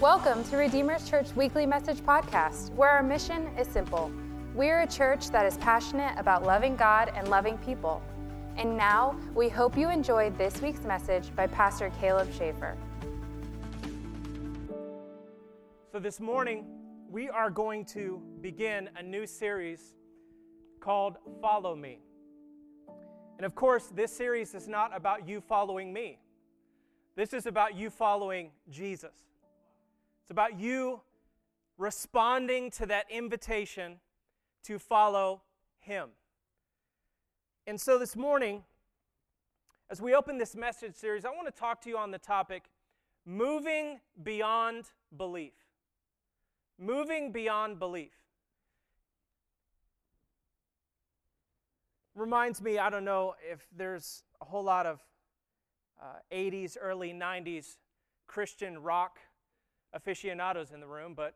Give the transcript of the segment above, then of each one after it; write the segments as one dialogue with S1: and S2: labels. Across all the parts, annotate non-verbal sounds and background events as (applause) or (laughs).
S1: Welcome to Redeemer's Church Weekly Message Podcast, where our mission is simple. We're a church that is passionate about loving God and loving people. And now, we hope you enjoyed this week's message by Pastor Caleb Schafer.
S2: So, this morning, we are going to begin a new series called Follow Me. And of course, this series is not about you following me, this is about you following Jesus. It's about you responding to that invitation to follow Him. And so this morning, as we open this message series, I want to talk to you on the topic moving beyond belief. Moving beyond belief. Reminds me, I don't know if there's a whole lot of uh, 80s, early 90s Christian rock aficionados in the room, but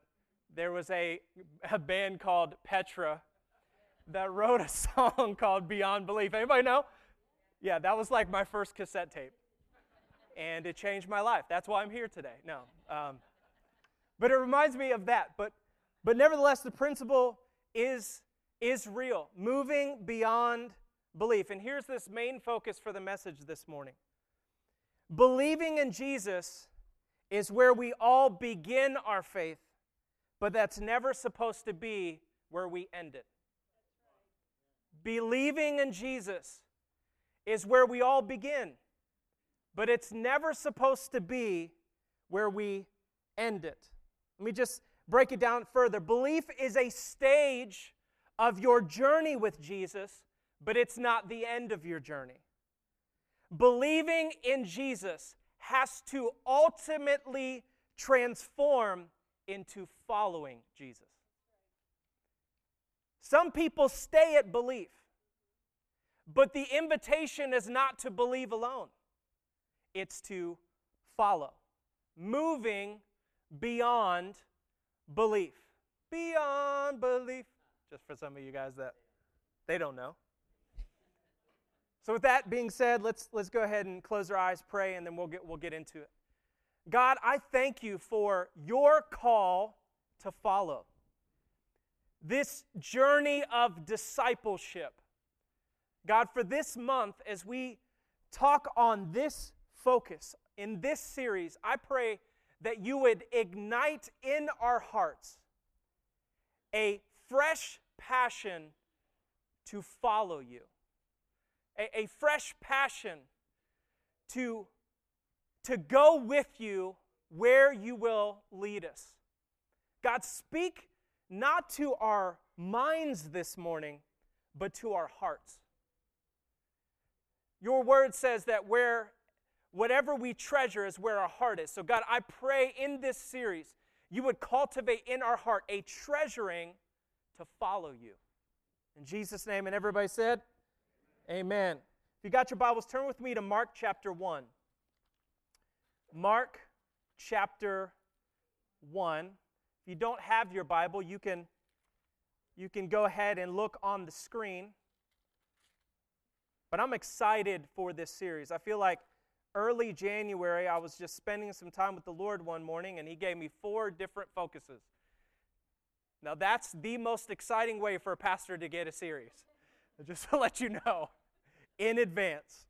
S2: there was a, a band called Petra that wrote a (laughs) song called Beyond Belief. Anybody know? Yeah, that was like my first cassette tape. And it changed my life. That's why I'm here today. No. Um, but it reminds me of that. But, but nevertheless, the principle is, is real, moving beyond belief. And here's this main focus for the message this morning believing in Jesus is where we all begin our faith, but that's never supposed to be where we end it. Believing in Jesus is where we all begin, but it's never supposed to be where we end it. Let me just break it down further. Belief is a stage of your journey with Jesus, but it's not the end of your journey. Believing in Jesus has to ultimately transform into following Jesus. Some people stay at belief, but the invitation is not to believe alone, it's to follow, moving beyond belief. Beyond belief. Just for some of you guys that they don't know. So, with that being said, let's, let's go ahead and close our eyes, pray, and then we'll get, we'll get into it. God, I thank you for your call to follow. This journey of discipleship. God, for this month, as we talk on this focus in this series, I pray that you would ignite in our hearts a fresh passion to follow you a, a fresh passion to, to go with you where you will lead us. God, speak not to our minds this morning, but to our hearts. Your word says that where whatever we treasure is where our heart is. So, God, I pray in this series you would cultivate in our heart a treasuring to follow you. In Jesus' name, and everybody said, Amen. If you got your Bibles, turn with me to Mark chapter 1. Mark chapter 1. If you don't have your Bible, you can, you can go ahead and look on the screen. But I'm excited for this series. I feel like early January, I was just spending some time with the Lord one morning, and He gave me four different focuses. Now, that's the most exciting way for a pastor to get a series. (laughs) Just to let you know in advance,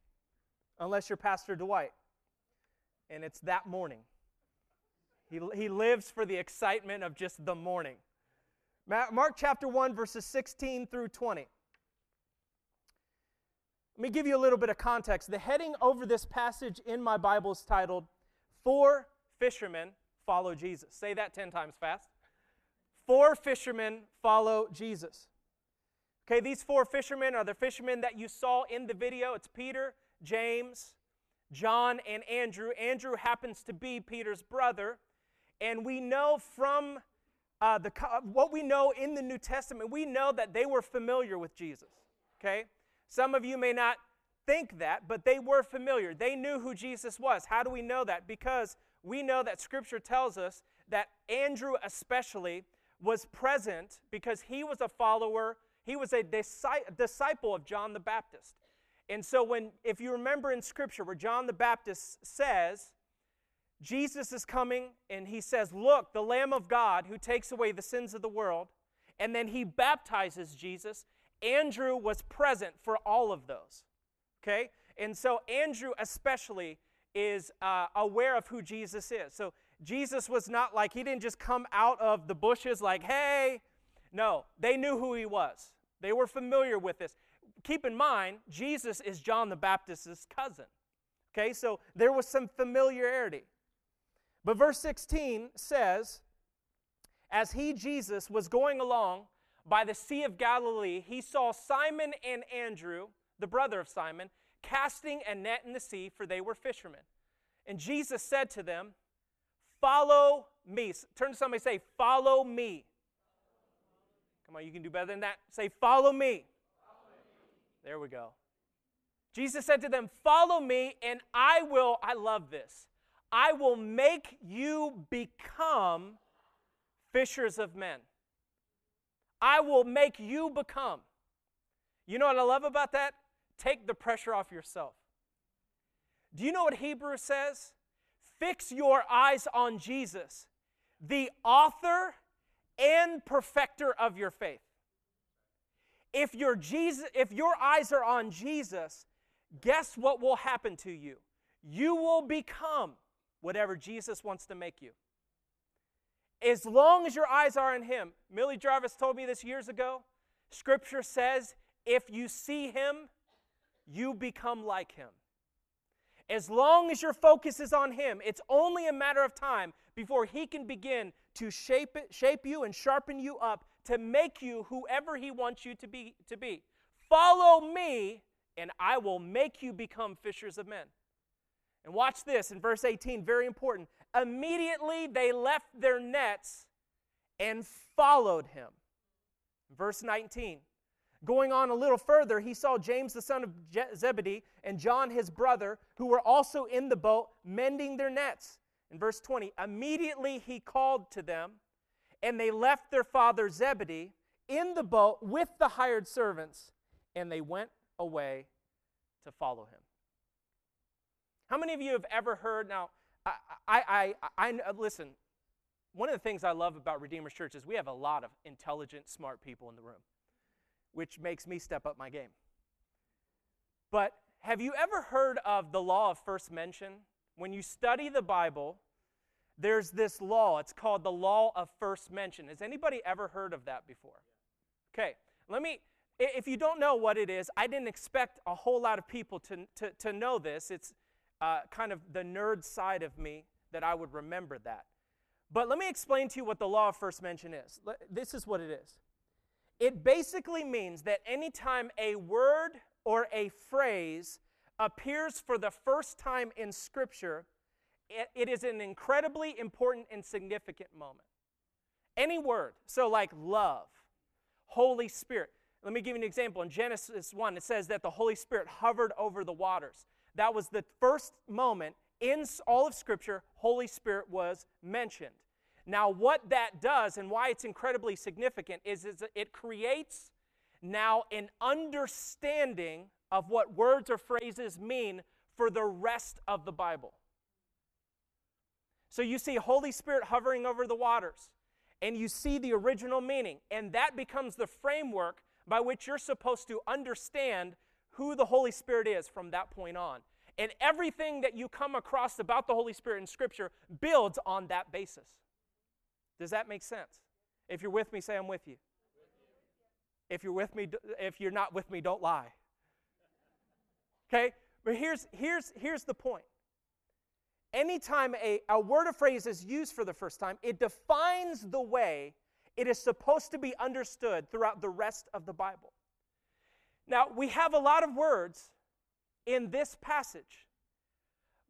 S2: unless you're Pastor Dwight. And it's that morning. He, he lives for the excitement of just the morning. Mark chapter 1, verses 16 through 20. Let me give you a little bit of context. The heading over this passage in my Bible is titled, Four Fishermen Follow Jesus. Say that 10 times fast. Four fishermen follow Jesus. Okay, these four fishermen are the fishermen that you saw in the video. It's Peter, James, John, and Andrew. Andrew happens to be Peter's brother. And we know from uh, the, what we know in the New Testament, we know that they were familiar with Jesus. Okay? Some of you may not think that, but they were familiar. They knew who Jesus was. How do we know that? Because we know that Scripture tells us that Andrew, especially, was present because he was a follower he was a disciple of John the Baptist. And so when if you remember in scripture where John the Baptist says, Jesus is coming and he says, Look, the Lamb of God who takes away the sins of the world. And then he baptizes Jesus. Andrew was present for all of those. Okay? And so Andrew, especially, is uh, aware of who Jesus is. So Jesus was not like, he didn't just come out of the bushes like, hey. No, they knew who he was, they were familiar with this. Keep in mind, Jesus is John the Baptist's cousin. Okay, so there was some familiarity. But verse 16 says, As he, Jesus, was going along by the Sea of Galilee, he saw Simon and Andrew, the brother of Simon, casting a net in the sea, for they were fishermen. And Jesus said to them, Follow me. Turn to somebody say, Follow me. Come on, you can do better than that. Say, Follow me. There we go. Jesus said to them, Follow me, and I will, I love this, I will make you become fishers of men. I will make you become. You know what I love about that? Take the pressure off yourself. Do you know what Hebrews says? Fix your eyes on Jesus, the author and perfecter of your faith. If your Jesus if your eyes are on Jesus, guess what will happen to you? You will become whatever Jesus wants to make you. As long as your eyes are on him. Millie Jarvis told me this years ago. Scripture says, if you see him, you become like him. As long as your focus is on Him, it's only a matter of time before He can begin to shape, it, shape you and sharpen you up to make you whoever He wants you to be, to be. Follow me, and I will make you become fishers of men. And watch this in verse 18, very important. Immediately they left their nets and followed him. Verse 19. Going on a little further, he saw James the son of Zebedee and John his brother, who were also in the boat, mending their nets. In verse 20, immediately he called to them, and they left their father Zebedee in the boat with the hired servants, and they went away to follow him. How many of you have ever heard? Now, I, I, I, I listen. One of the things I love about Redeemer's Church is we have a lot of intelligent, smart people in the room which makes me step up my game. But have you ever heard of the law of first mention? When you study the Bible, there's this law. It's called the law of first mention. Has anybody ever heard of that before? Okay, let me, if you don't know what it is, I didn't expect a whole lot of people to, to, to know this. It's uh, kind of the nerd side of me that I would remember that. But let me explain to you what the law of first mention is. This is what it is it basically means that anytime a word or a phrase appears for the first time in Scripture, it, it is an incredibly important and significant moment. Any word, so like love, Holy Spirit. Let me give you an example. In Genesis 1, it says that the Holy Spirit hovered over the waters. That was the first moment in all of Scripture, Holy Spirit was mentioned. Now, what that does and why it's incredibly significant is, is it creates now an understanding of what words or phrases mean for the rest of the Bible. So you see Holy Spirit hovering over the waters, and you see the original meaning, and that becomes the framework by which you're supposed to understand who the Holy Spirit is from that point on. And everything that you come across about the Holy Spirit in Scripture builds on that basis. Does that make sense? If you're with me, say I'm with you. If you're with me, if you're not with me, don't lie. Okay? But here's, here's, here's the point. Anytime a, a word or phrase is used for the first time, it defines the way it is supposed to be understood throughout the rest of the Bible. Now, we have a lot of words in this passage,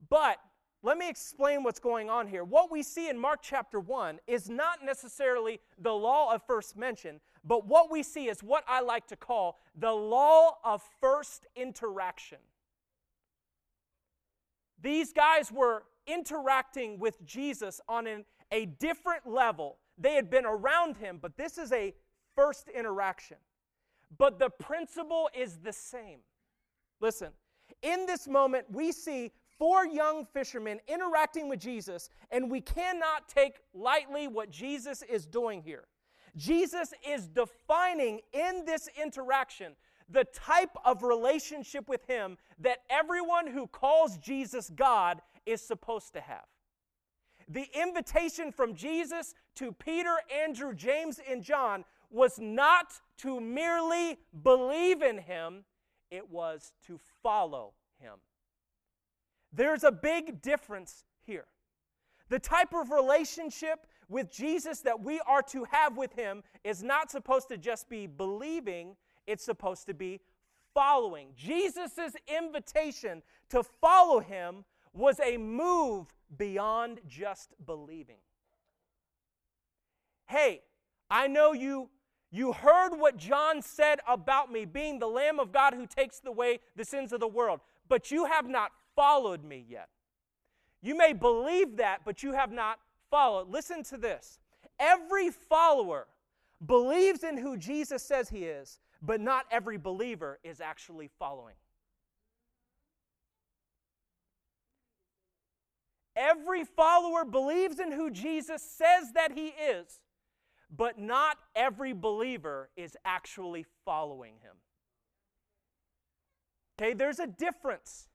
S2: but let me explain what's going on here. What we see in Mark chapter 1 is not necessarily the law of first mention, but what we see is what I like to call the law of first interaction. These guys were interacting with Jesus on an, a different level. They had been around him, but this is a first interaction. But the principle is the same. Listen, in this moment, we see four young fishermen interacting with Jesus, and we cannot take lightly what Jesus is doing here. Jesus is defining in this interaction the type of relationship with Him that everyone who calls Jesus God is supposed to have. The invitation from Jesus to Peter, Andrew, James, and John was not to merely believe in Him, it was to follow Him. There's a big difference here. The type of relationship with Jesus that we are to have with Him is not supposed to just be believing, it's supposed to be following. Jesus' invitation to follow Him was a move beyond just believing. Hey, I know you you heard what John said about me being the lamb of God who takes away the sins of the world, but you have not followed me yet. You may believe that, but you have not followed. Listen to this. Every follower believes in who Jesus says he is, but not every believer is actually following. Every follower believes in who Jesus says that he is, but not every believer is actually following him. Okay, there's a difference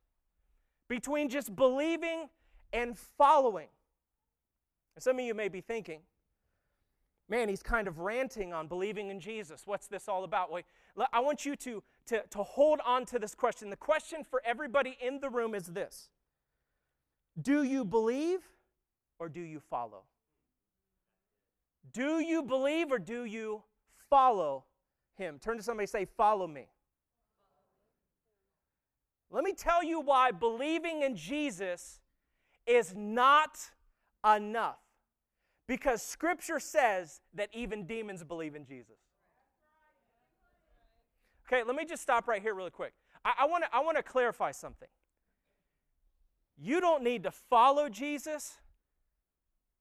S2: between just believing and following. Some of you may be thinking, man, he's kind of ranting on believing in Jesus. What's this all about? Wait, I want you to, to, to hold on to this question. The question for everybody in the room is this Do you believe or do you follow? Do you believe or do you follow him? Turn to somebody say, Follow me. Let me tell you why believing in Jesus is not enough. Because Scripture says that even demons believe in Jesus. Okay, let me just stop right here really quick. I, want to I wanna clarify something. You don't need to follow Jesus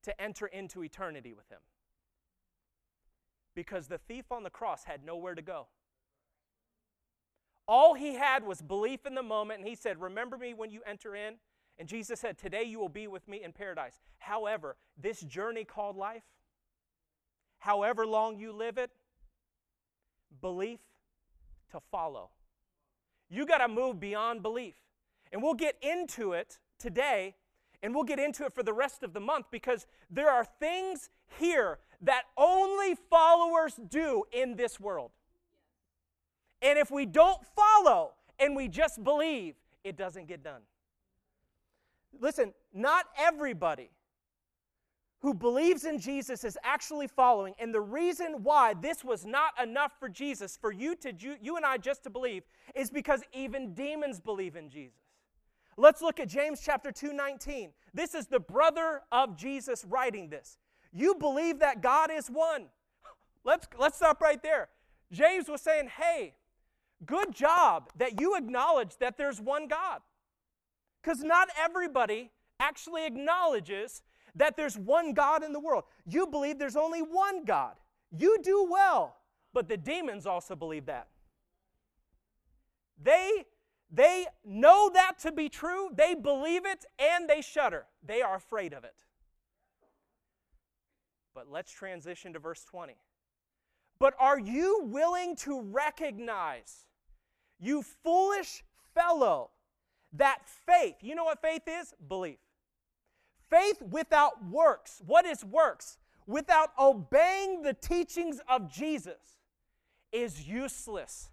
S2: to enter into eternity with him. Because the thief on the cross had nowhere to go. All he had was belief in the moment, and he said, Remember me when you enter in. And Jesus said, Today you will be with me in paradise. However, this journey called life, however long you live it, belief to follow. You got to move beyond belief. And we'll get into it today, and we'll get into it for the rest of the month because there are things here that only followers do in this world. And if we don't follow and we just believe, it doesn't get done. Listen, not everybody who believes in Jesus is actually following. And the reason why this was not enough for Jesus, for you to you and I just to believe, is because even demons believe in Jesus. Let's look at James chapter 2, 19. This is the brother of Jesus writing this. You believe that God is one. Let's, let's stop right there. James was saying, hey, Good job that you acknowledge that there's one God. Because not everybody actually acknowledges that there's one God in the world. You believe there's only one God. You do well, but the demons also believe that. They they know that to be true, they believe it, and they shudder. They are afraid of it. But let's transition to verse 20. But are you willing to recognize you foolish fellow, that faith, you know what faith is? Belief. Faith without works. What is works? Without obeying the teachings of Jesus is useless.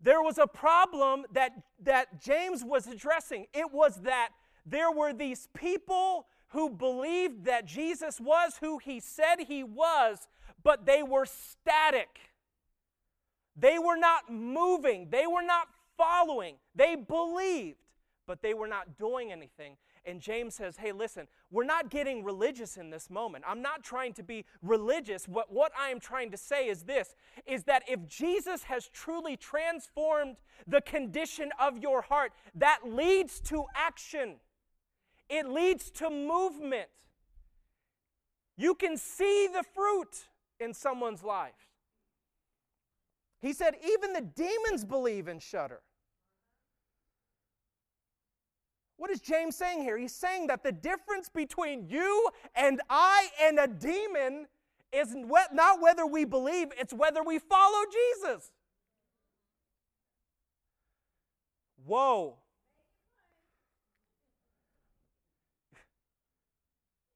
S2: There was a problem that, that James was addressing. It was that there were these people who believed that Jesus was who he said he was, but they were static. They were not moving, they were not following. They believed, but they were not doing anything. And James says, Hey, listen, we're not getting religious in this moment. I'm not trying to be religious. What, what I am trying to say is this is that if Jesus has truly transformed the condition of your heart, that leads to action, it leads to movement. You can see the fruit in someone's life. He said, even the demons believe and shudder. What is James saying here? He's saying that the difference between you and I and a demon is not whether we believe, it's whether we follow Jesus. Whoa.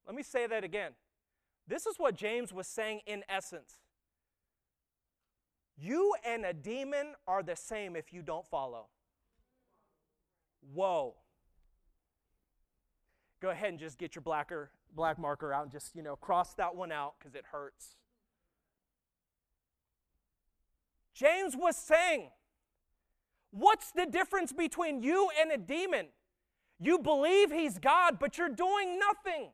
S2: Let me say that again. This is what James was saying in essence. You and a demon are the same if you don't follow. Whoa. Go ahead and just get your blacker, black marker out and just, you know, cross that one out because it hurts. James was saying, What's the difference between you and a demon? You believe he's God, but you're doing nothing.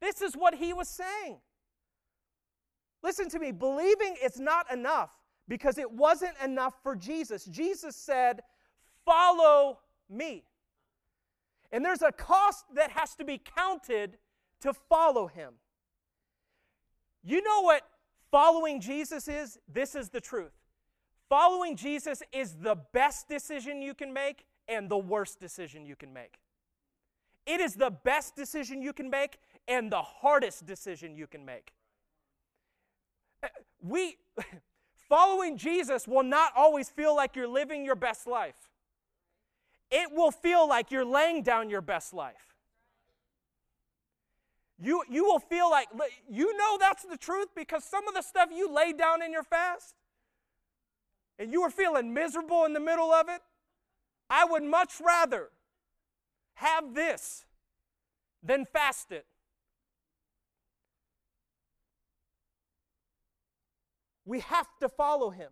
S2: This is what he was saying. Listen to me, believing is not enough because it wasn't enough for Jesus. Jesus said, Follow me. And there's a cost that has to be counted to follow him. You know what following Jesus is? This is the truth. Following Jesus is the best decision you can make and the worst decision you can make. It is the best decision you can make and the hardest decision you can make. Uh, we (laughs) following Jesus will not always feel like you're living your best life. It will feel like you're laying down your best life. You, you will feel like, you know that's the truth because some of the stuff you laid down in your fast and you were feeling miserable in the middle of it. I would much rather have this than fast it. We have to follow him.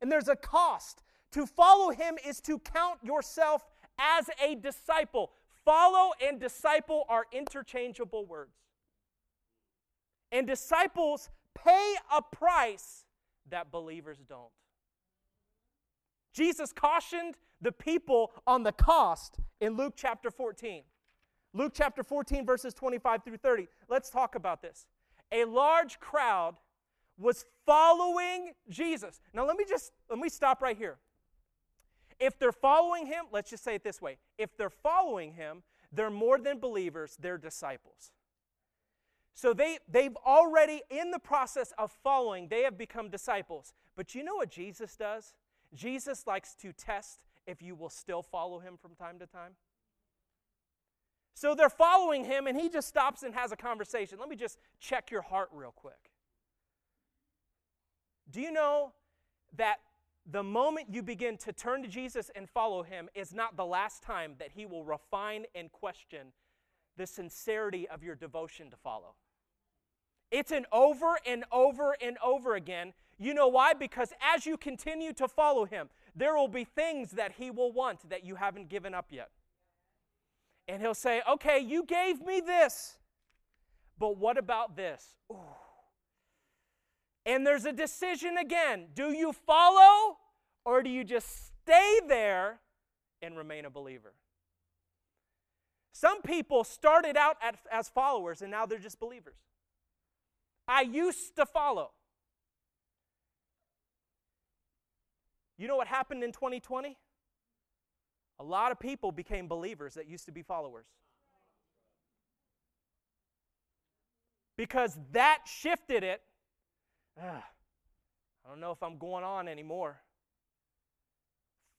S2: And there's a cost. To follow him is to count yourself as a disciple. Follow and disciple are interchangeable words. And disciples pay a price that believers don't. Jesus cautioned the people on the cost in Luke chapter 14. Luke chapter 14, verses 25 through 30. Let's talk about this. A large crowd was following Jesus. Now let me just let me stop right here. If they're following him, let's just say it this way. If they're following him, they're more than believers, they're disciples. So they, they've already, in the process of following, they have become disciples. But you know what Jesus does? Jesus likes to test if you will still follow him from time to time. So they're following him, and he just stops and has a conversation. Let me just check your heart real quick. Do you know that the moment you begin to turn to Jesus and follow him is not the last time that he will refine and question the sincerity of your devotion to follow? It's an over and over and over again. You know why? Because as you continue to follow him, there will be things that he will want that you haven't given up yet. And he'll say, Okay, you gave me this, but what about this? Ooh. And there's a decision again. Do you follow or do you just stay there and remain a believer? Some people started out as followers and now they're just believers. I used to follow. You know what happened in 2020? A lot of people became believers that used to be followers. Because that shifted it ah, I don't know if I'm going on anymore.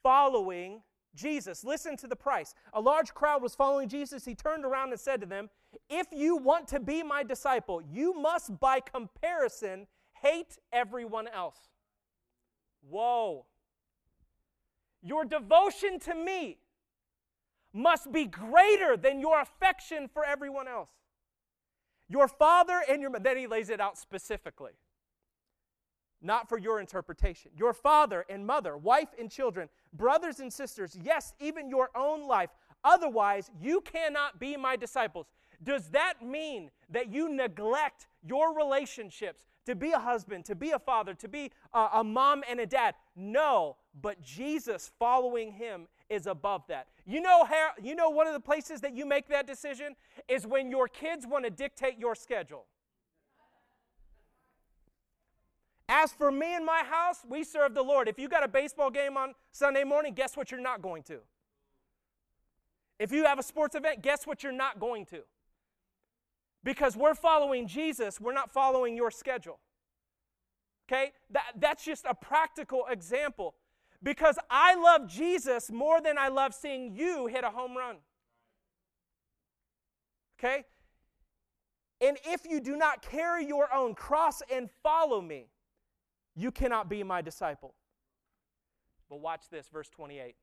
S2: Following Jesus. Listen to the price. A large crowd was following Jesus. He turned around and said to them, If you want to be my disciple, you must, by comparison, hate everyone else. Whoa. Your devotion to me must be greater than your affection for everyone else. Your father and your then he lays it out specifically not for your interpretation. Your father and mother, wife and children, brothers and sisters, yes, even your own life. Otherwise, you cannot be my disciples. Does that mean that you neglect your relationships to be a husband, to be a father, to be a, a mom and a dad? No, but Jesus following him is above that. You know how you know one of the places that you make that decision is when your kids want to dictate your schedule. As for me and my house, we serve the Lord. If you got a baseball game on Sunday morning, guess what you're not going to? If you have a sports event, guess what you're not going to? Because we're following Jesus, we're not following your schedule. Okay? That, that's just a practical example. Because I love Jesus more than I love seeing you hit a home run. Okay? And if you do not carry your own cross and follow me, you cannot be my disciple. But watch this, verse 28.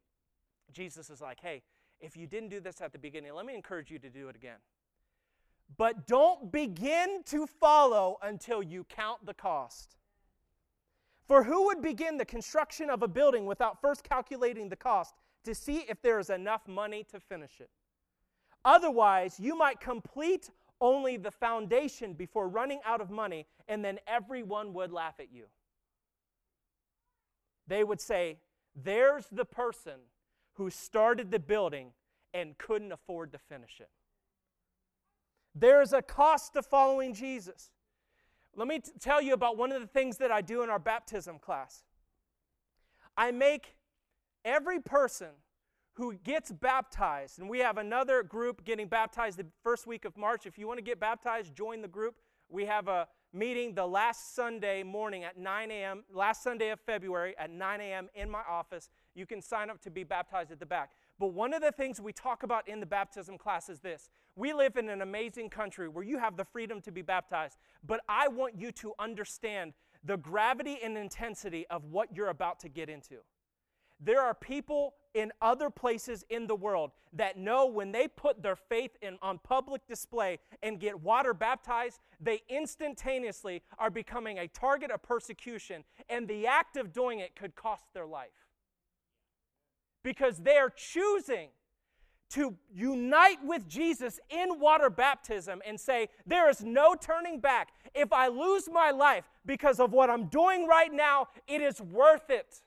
S2: Jesus is like, hey, if you didn't do this at the beginning, let me encourage you to do it again. But don't begin to follow until you count the cost. For who would begin the construction of a building without first calculating the cost to see if there is enough money to finish it? Otherwise, you might complete only the foundation before running out of money, and then everyone would laugh at you. They would say, There's the person who started the building and couldn't afford to finish it. There is a cost to following Jesus. Let me t- tell you about one of the things that I do in our baptism class. I make every person who gets baptized, and we have another group getting baptized the first week of March. If you want to get baptized, join the group. We have a meeting the last Sunday morning at 9 a.m., last Sunday of February at 9 a.m. in my office. You can sign up to be baptized at the back. But one of the things we talk about in the baptism class is this we live in an amazing country where you have the freedom to be baptized, but I want you to understand the gravity and intensity of what you're about to get into. There are people in other places in the world that know when they put their faith in, on public display and get water baptized, they instantaneously are becoming a target of persecution, and the act of doing it could cost their life. Because they are choosing to unite with Jesus in water baptism and say, There is no turning back. If I lose my life because of what I'm doing right now, it is worth it.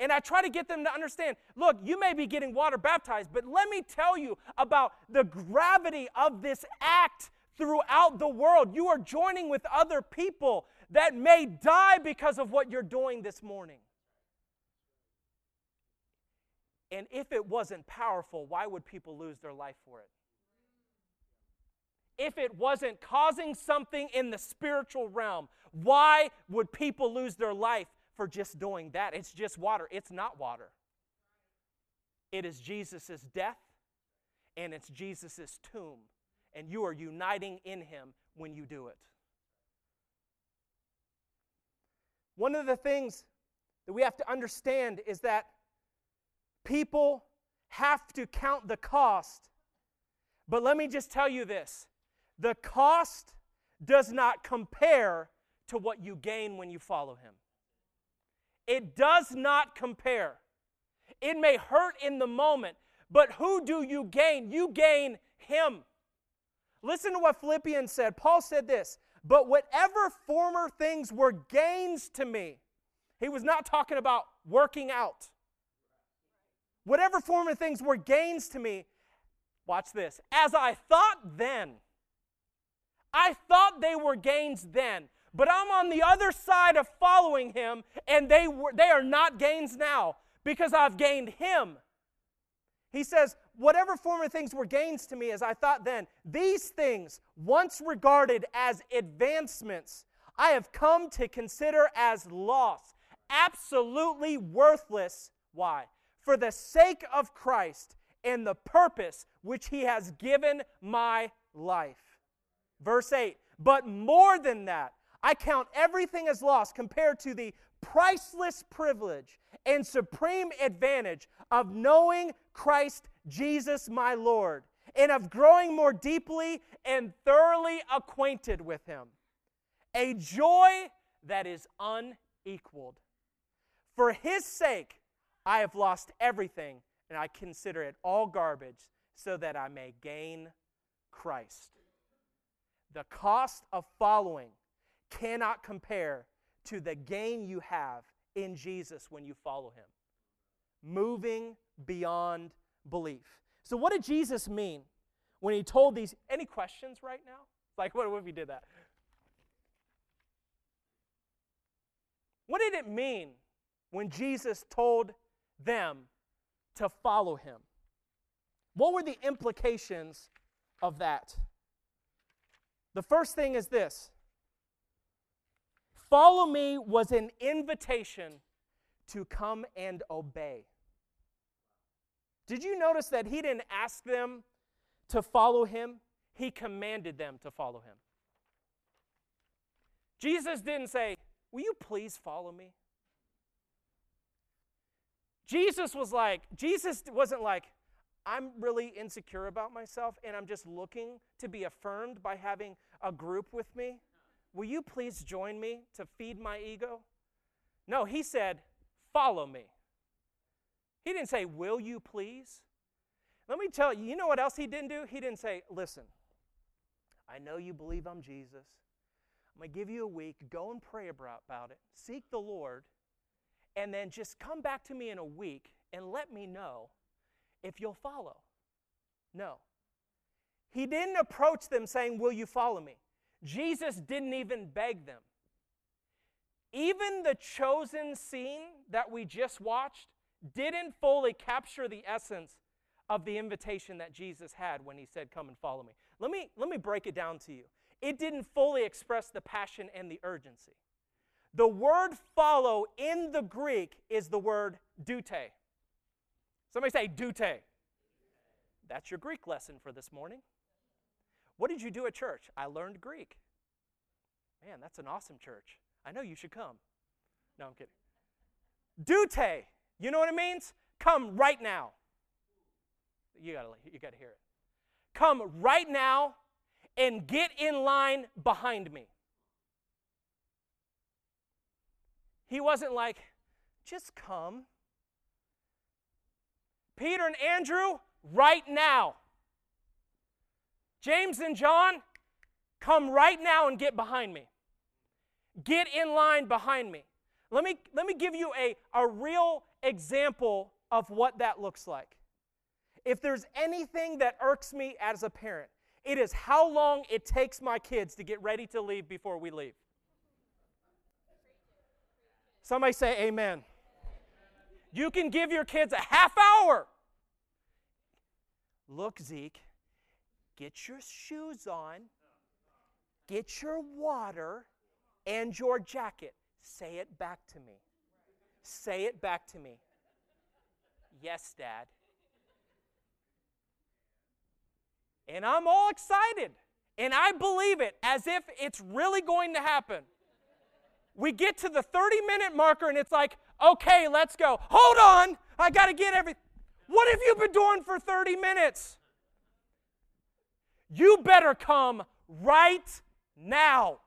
S2: And I try to get them to understand look, you may be getting water baptized, but let me tell you about the gravity of this act throughout the world. You are joining with other people that may die because of what you're doing this morning. And if it wasn't powerful, why would people lose their life for it? If it wasn't causing something in the spiritual realm, why would people lose their life for just doing that? It's just water. It's not water. It is Jesus' death and it's Jesus' tomb. And you are uniting in him when you do it. One of the things that we have to understand is that People have to count the cost. But let me just tell you this the cost does not compare to what you gain when you follow Him. It does not compare. It may hurt in the moment, but who do you gain? You gain Him. Listen to what Philippians said. Paul said this, but whatever former things were gains to me, he was not talking about working out. Whatever former things were gains to me, watch this, as I thought then. I thought they were gains then, but I'm on the other side of following him, and they, were, they are not gains now because I've gained him. He says, Whatever former things were gains to me, as I thought then, these things, once regarded as advancements, I have come to consider as loss, absolutely worthless. Why? for the sake of Christ and the purpose which he has given my life. Verse 8, but more than that, I count everything as lost compared to the priceless privilege and supreme advantage of knowing Christ Jesus my Lord and of growing more deeply and thoroughly acquainted with him. A joy that is unequaled. For his sake, I have lost everything, and I consider it all garbage so that I may gain Christ. The cost of following cannot compare to the gain you have in Jesus when you follow him. Moving beyond belief. So, what did Jesus mean when he told these? Any questions right now? Like, what if we did that? What did it mean when Jesus told them to follow him. What were the implications of that? The first thing is this Follow me was an invitation to come and obey. Did you notice that he didn't ask them to follow him? He commanded them to follow him. Jesus didn't say, Will you please follow me? Jesus was like, Jesus wasn't like, I'm really insecure about myself and I'm just looking to be affirmed by having a group with me. Will you please join me to feed my ego? No, he said, Follow me. He didn't say, Will you please? Let me tell you, you know what else he didn't do? He didn't say, Listen, I know you believe I'm Jesus. I'm going to give you a week. Go and pray about it. Seek the Lord. And then just come back to me in a week and let me know if you'll follow. No. He didn't approach them saying, Will you follow me? Jesus didn't even beg them. Even the chosen scene that we just watched didn't fully capture the essence of the invitation that Jesus had when he said, Come and follow me. Let me, let me break it down to you it didn't fully express the passion and the urgency. The word follow in the Greek is the word deute. Somebody say deute. That's your Greek lesson for this morning. What did you do at church? I learned Greek. Man, that's an awesome church. I know you should come. No, I'm kidding. Deute, you know what it means? Come right now. You gotta, you gotta hear it. Come right now and get in line behind me. He wasn't like, just come. Peter and Andrew, right now. James and John, come right now and get behind me. Get in line behind me. Let me, let me give you a, a real example of what that looks like. If there's anything that irks me as a parent, it is how long it takes my kids to get ready to leave before we leave. Somebody say amen. You can give your kids a half hour. Look, Zeke, get your shoes on, get your water and your jacket. Say it back to me. Say it back to me. Yes, Dad. And I'm all excited. And I believe it as if it's really going to happen. We get to the 30 minute marker and it's like, okay, let's go. Hold on, I got to get everything. What have you been doing for 30 minutes? You better come right now.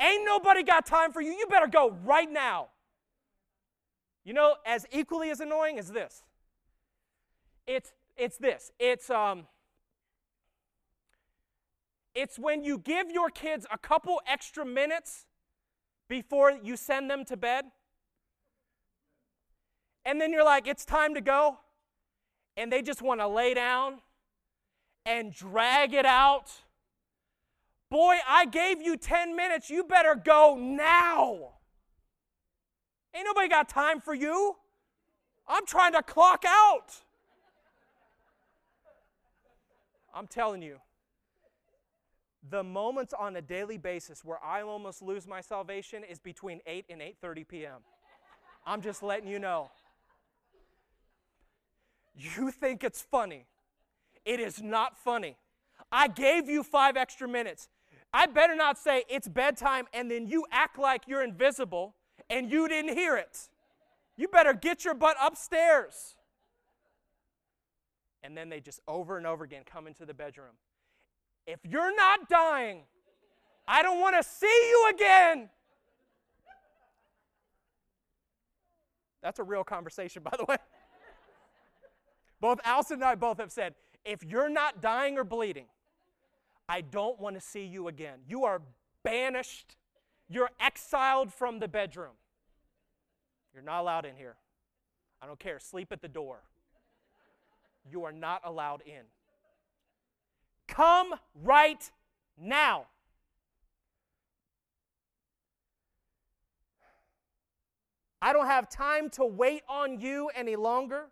S2: Ain't nobody got time for you. You better go right now. You know, as equally as annoying as this, it's it's this it's um it's when you give your kids a couple extra minutes before you send them to bed and then you're like it's time to go and they just want to lay down and drag it out boy i gave you 10 minutes you better go now ain't nobody got time for you i'm trying to clock out I'm telling you, the moments on a daily basis where I almost lose my salvation is between 8 and 8:30 p.m. I'm just letting you know. You think it's funny. It is not funny. I gave you 5 extra minutes. I better not say it's bedtime and then you act like you're invisible and you didn't hear it. You better get your butt upstairs. And then they just over and over again come into the bedroom. If you're not dying, I don't want to see you again. That's a real conversation, (laughs) by the way. both Allison and I both have said, if you're not dying or bleeding, I don't want to see you again. You are banished. You're exiled from the bedroom. You're not allowed in here. I don't care. Sleep at the door you are not allowed in. Come right now. I don't have time to wait on you any longer.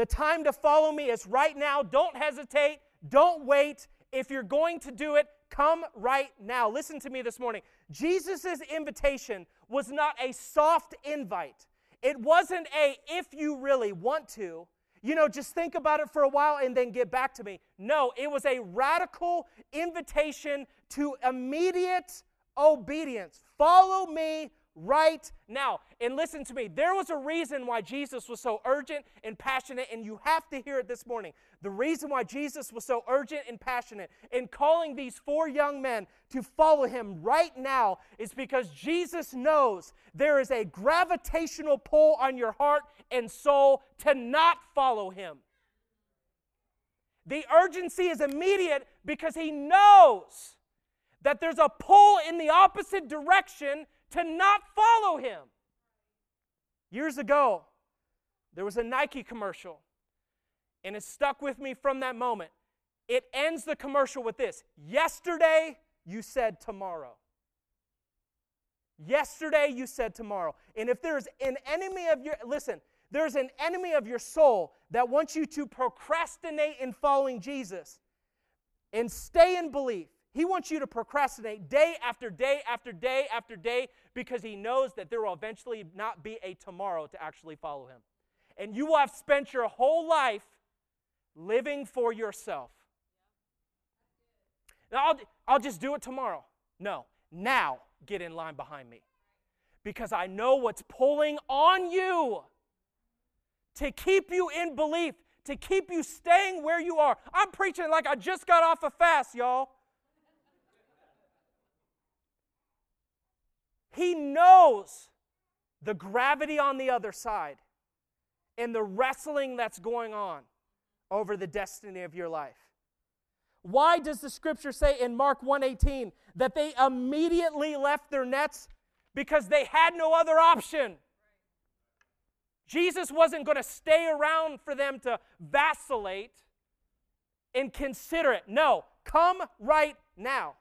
S2: The time to follow me is right now. Don't hesitate. Don't wait. If you're going to do it, come right now. Listen to me this morning. Jesus' invitation was not a soft invite, it wasn't a if you really want to. You know, just think about it for a while and then get back to me. No, it was a radical invitation to immediate obedience. Follow me right now. And listen to me, there was a reason why Jesus was so urgent and passionate, and you have to hear it this morning. The reason why Jesus was so urgent and passionate in calling these four young men to follow him right now is because Jesus knows there is a gravitational pull on your heart and soul to not follow him. The urgency is immediate because he knows that there's a pull in the opposite direction to not follow him. Years ago, there was a Nike commercial, and it stuck with me from that moment. It ends the commercial with this Yesterday, you said tomorrow. Yesterday, you said tomorrow. And if there's an enemy of your, listen, there's an enemy of your soul that wants you to procrastinate in following Jesus and stay in belief he wants you to procrastinate day after day after day after day because he knows that there will eventually not be a tomorrow to actually follow him. And you will have spent your whole life living for yourself. Now, I'll, I'll just do it tomorrow. No, now get in line behind me because I know what's pulling on you to keep you in belief, to keep you staying where you are. I'm preaching like I just got off a fast, y'all. He knows the gravity on the other side and the wrestling that's going on over the destiny of your life. Why does the scripture say in Mark 1:18 that they immediately left their nets because they had no other option? Jesus wasn't going to stay around for them to vacillate and consider it. No, come right now.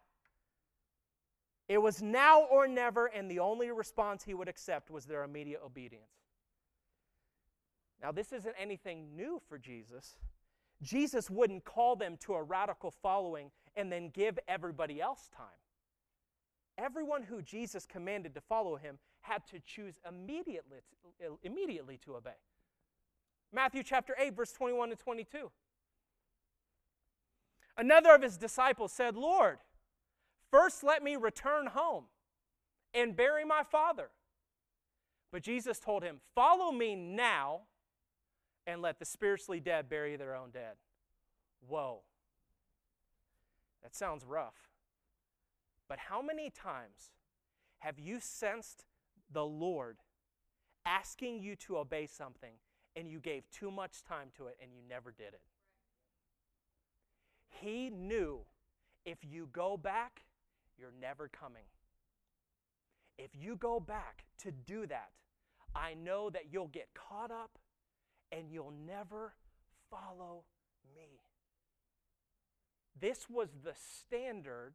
S2: It was now or never, and the only response he would accept was their immediate obedience. Now, this isn't anything new for Jesus. Jesus wouldn't call them to a radical following and then give everybody else time. Everyone who Jesus commanded to follow him had to choose immediately, immediately to obey. Matthew chapter 8, verse 21 to 22. Another of his disciples said, Lord, First, let me return home and bury my father. But Jesus told him, Follow me now and let the spiritually dead bury their own dead. Whoa. That sounds rough. But how many times have you sensed the Lord asking you to obey something and you gave too much time to it and you never did it? He knew if you go back you're never coming. If you go back to do that, I know that you'll get caught up and you'll never follow me. This was the standard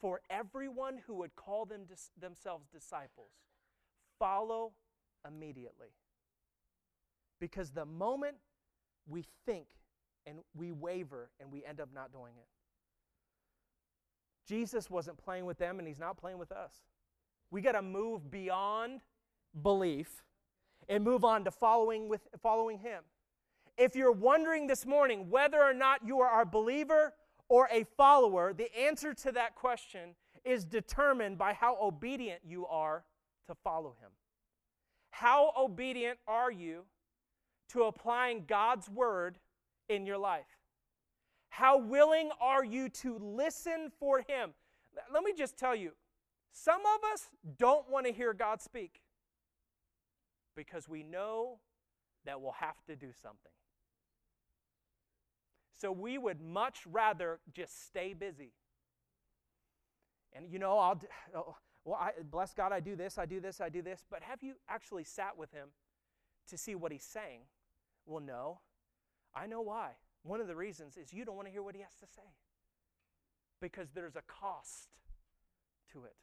S2: for everyone who would call them dis- themselves disciples. Follow immediately. Because the moment we think and we waver and we end up not doing it, Jesus wasn't playing with them and he's not playing with us. We got to move beyond belief and move on to following with following him. If you're wondering this morning whether or not you are a believer or a follower, the answer to that question is determined by how obedient you are to follow him. How obedient are you to applying God's word in your life? How willing are you to listen for Him? Let me just tell you some of us don't want to hear God speak because we know that we'll have to do something. So we would much rather just stay busy. And you know, I'll, oh, well, I, bless God, I do this, I do this, I do this. But have you actually sat with Him to see what He's saying? Well, no. I know why. One of the reasons is you don't want to hear what he has to say because there's a cost to it.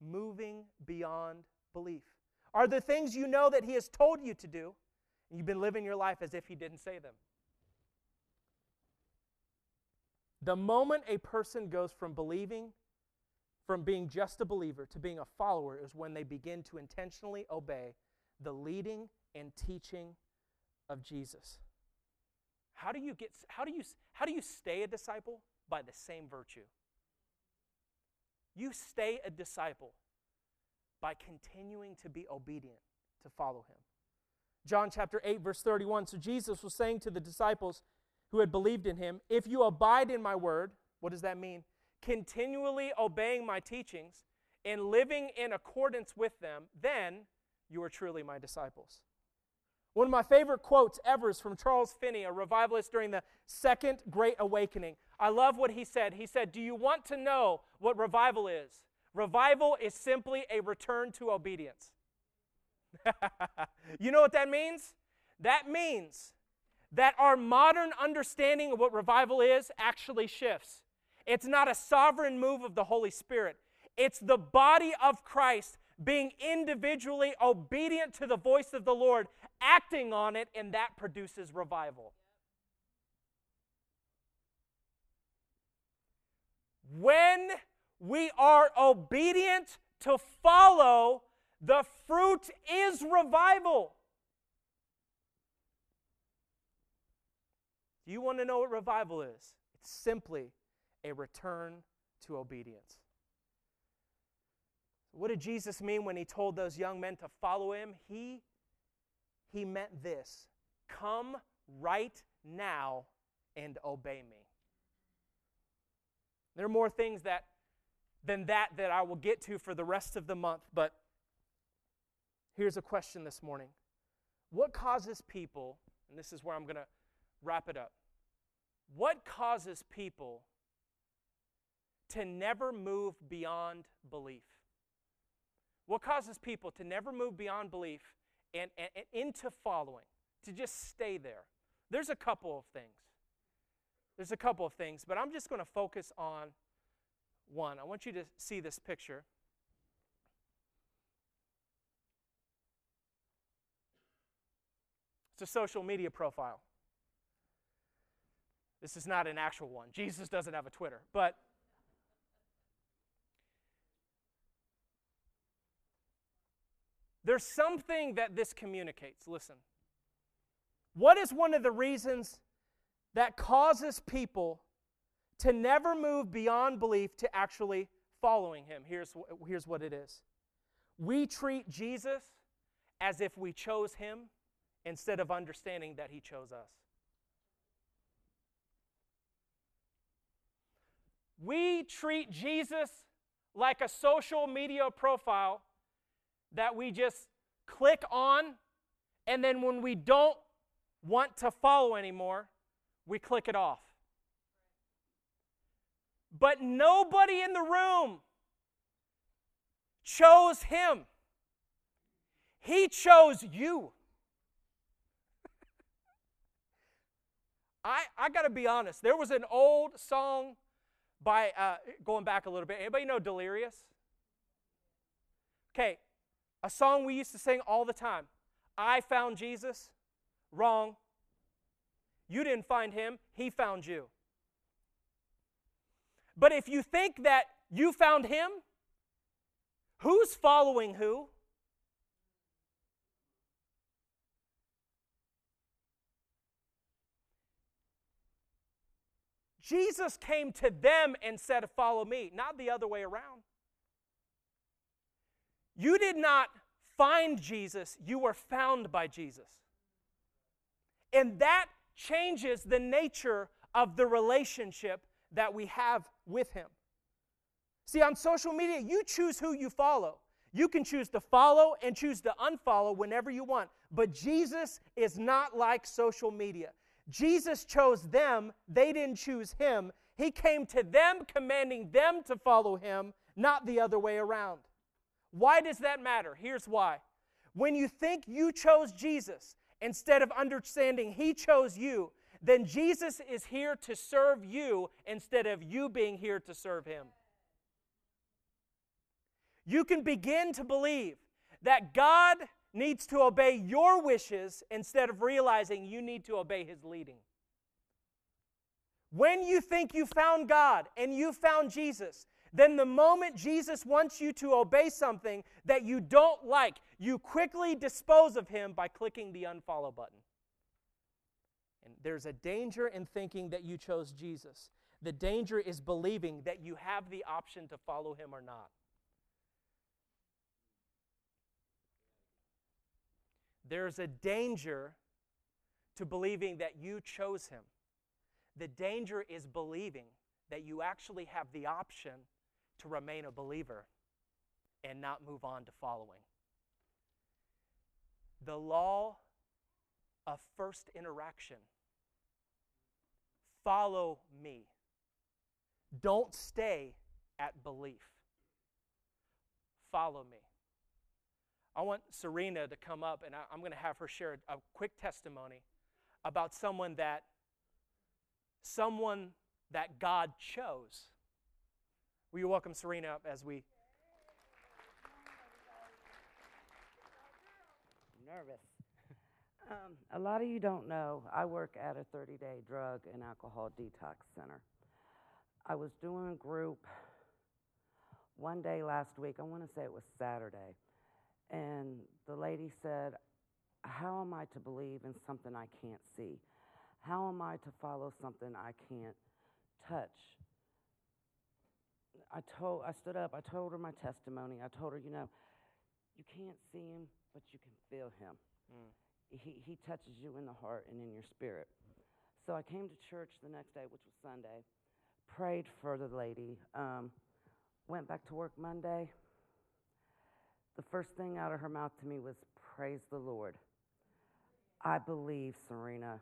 S2: Moving beyond belief. Are the things you know that He has told you to do, and you've been living your life as if He didn't say them? The moment a person goes from believing, from being just a believer to being a follower, is when they begin to intentionally obey the leading and teaching of Jesus. How do you get how do you how do you stay a disciple? By the same virtue. You stay a disciple by continuing to be obedient to follow him. John chapter 8 verse 31 so Jesus was saying to the disciples who had believed in him, if you abide in my word, what does that mean? Continually obeying my teachings and living in accordance with them, then you are truly my disciples. One of my favorite quotes ever is from Charles Finney, a revivalist during the Second Great Awakening. I love what he said. He said, Do you want to know what revival is? Revival is simply a return to obedience. (laughs) you know what that means? That means that our modern understanding of what revival is actually shifts. It's not a sovereign move of the Holy Spirit, it's the body of Christ being individually obedient to the voice of the Lord, acting on it, and that produces revival. When we are obedient to follow, the fruit is revival. Do you want to know what revival is? It's simply a return to obedience. What did Jesus mean when he told those young men to follow him? He, he meant this come right now and obey me. There are more things that than that that I will get to for the rest of the month, but here's a question this morning. What causes people, and this is where I'm going to wrap it up. What causes people to never move beyond belief? What causes people to never move beyond belief and, and, and, into following, to just stay there? There's a couple of things. There's a couple of things, but I'm just going to focus on one. I want you to see this picture. It's a social media profile. This is not an actual one. Jesus doesn't have a Twitter, but there's something that this communicates. Listen. What is one of the reasons that causes people to never move beyond belief to actually following him. Here's, here's what it is we treat Jesus as if we chose him instead of understanding that he chose us. We treat Jesus like a social media profile that we just click on, and then when we don't want to follow anymore, we click it off. But nobody in the room chose him. He chose you. (laughs) I, I got to be honest. There was an old song by, uh, going back a little bit. Anybody know Delirious? Okay, a song we used to sing all the time. I found Jesus. Wrong. You didn't find him, he found you. But if you think that you found him, who's following who? Jesus came to them and said, Follow me, not the other way around. You did not find Jesus, you were found by Jesus. And that changes the nature of the relationship that we have with Him. See, on social media, you choose who you follow. You can choose to follow and choose to unfollow whenever you want. But Jesus is not like social media. Jesus chose them, they didn't choose him. He came to them, commanding them to follow him, not the other way around. Why does that matter? Here's why. When you think you chose Jesus instead of understanding he chose you, then Jesus is here to serve you instead of you being here to serve him. You can begin to believe that God needs to obey your wishes instead of realizing you need to obey His leading. When you think you found God and you found Jesus, then the moment Jesus wants you to obey something that you don't like, you quickly dispose of him by clicking the unfollow button. And there's a danger in thinking that you chose Jesus. The danger is believing that you have the option to follow him or not. There's a danger to believing that you chose him. The danger is believing that you actually have the option to remain a believer and not move on to following. The law of first interaction follow me. Don't stay at belief. Follow me. I want Serena to come up and I, am going to have her share a quick testimony about someone that someone that God chose. Will you welcome Serena up as we I'm
S3: nervous. Um, a lot of you don't know, I work at a 30 day drug and alcohol detox center. I was doing a group one day last week, I want to say it was Saturday, and the lady said, How am I to believe in something I can't see? How am I to follow something I can't touch? I told I stood up, I told her my testimony. I told her, you know, you can't see him, but you can feel him. Mm he, he touches you in the heart and in your spirit. So I came to church the next day, which was Sunday, prayed for the lady, um, went back to work Monday. The first thing out of her mouth to me was, Praise the Lord. I believe, Serena.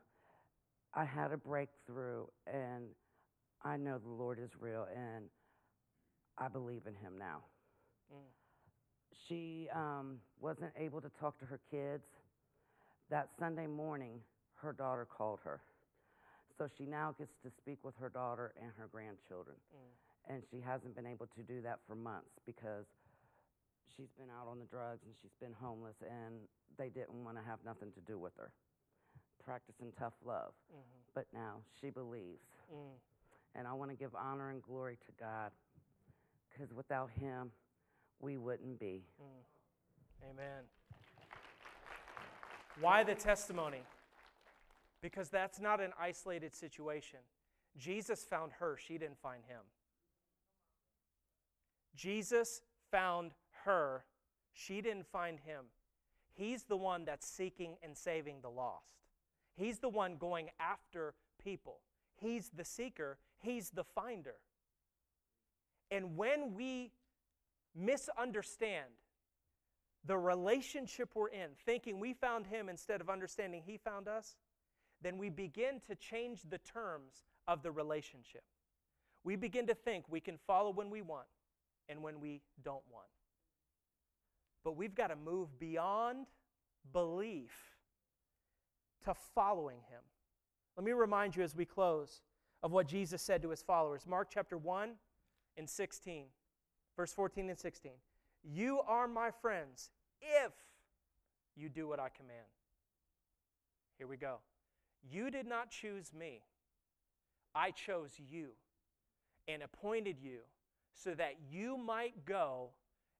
S3: I had a breakthrough, and I know the Lord is real, and I believe in Him now. Mm. She um, wasn't able to talk to her kids that Sunday morning, her daughter called her. So she now gets to speak with her daughter and her grandchildren. Mm. And she hasn't been able to do that for months because she's been out on the drugs and she's been homeless and they didn't want to have nothing to do with her. Practicing tough love. Mm-hmm. But now she believes. Mm. And I want to give honor and glory to God because without Him, we wouldn't be.
S2: Mm. Amen. Why the testimony? Because that's not an isolated situation. Jesus found her, she didn't find him. Jesus found her, she didn't find him. He's the one that's seeking and saving the lost. He's the one going after people. He's the seeker, he's the finder. And when we misunderstand the relationship we're in, thinking we found him instead of understanding he found us, then we begin to change the terms of the relationship. We begin to think we can follow when we want and when we don't want. But we've got to move beyond belief to following him. Let me remind you as we close of what Jesus said to his followers. Mark chapter 1 and 16, verse 14 and 16. You are my friends if you do what I command. Here we go. You did not choose me, I chose you and appointed you so that you might go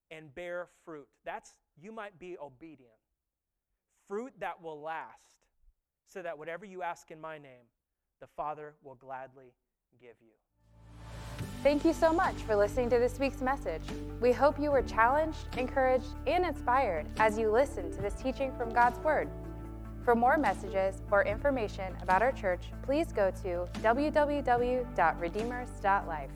S2: and bear fruit. That's you might be obedient. Fruit that will last, so that whatever you ask in my name, the Father will gladly give you.
S1: Thank you so much for listening to this week's message. We hope you were challenged, encouraged, and inspired as you listen to this teaching from God's Word. For more messages or information about our church, please go to www.redeemers.life.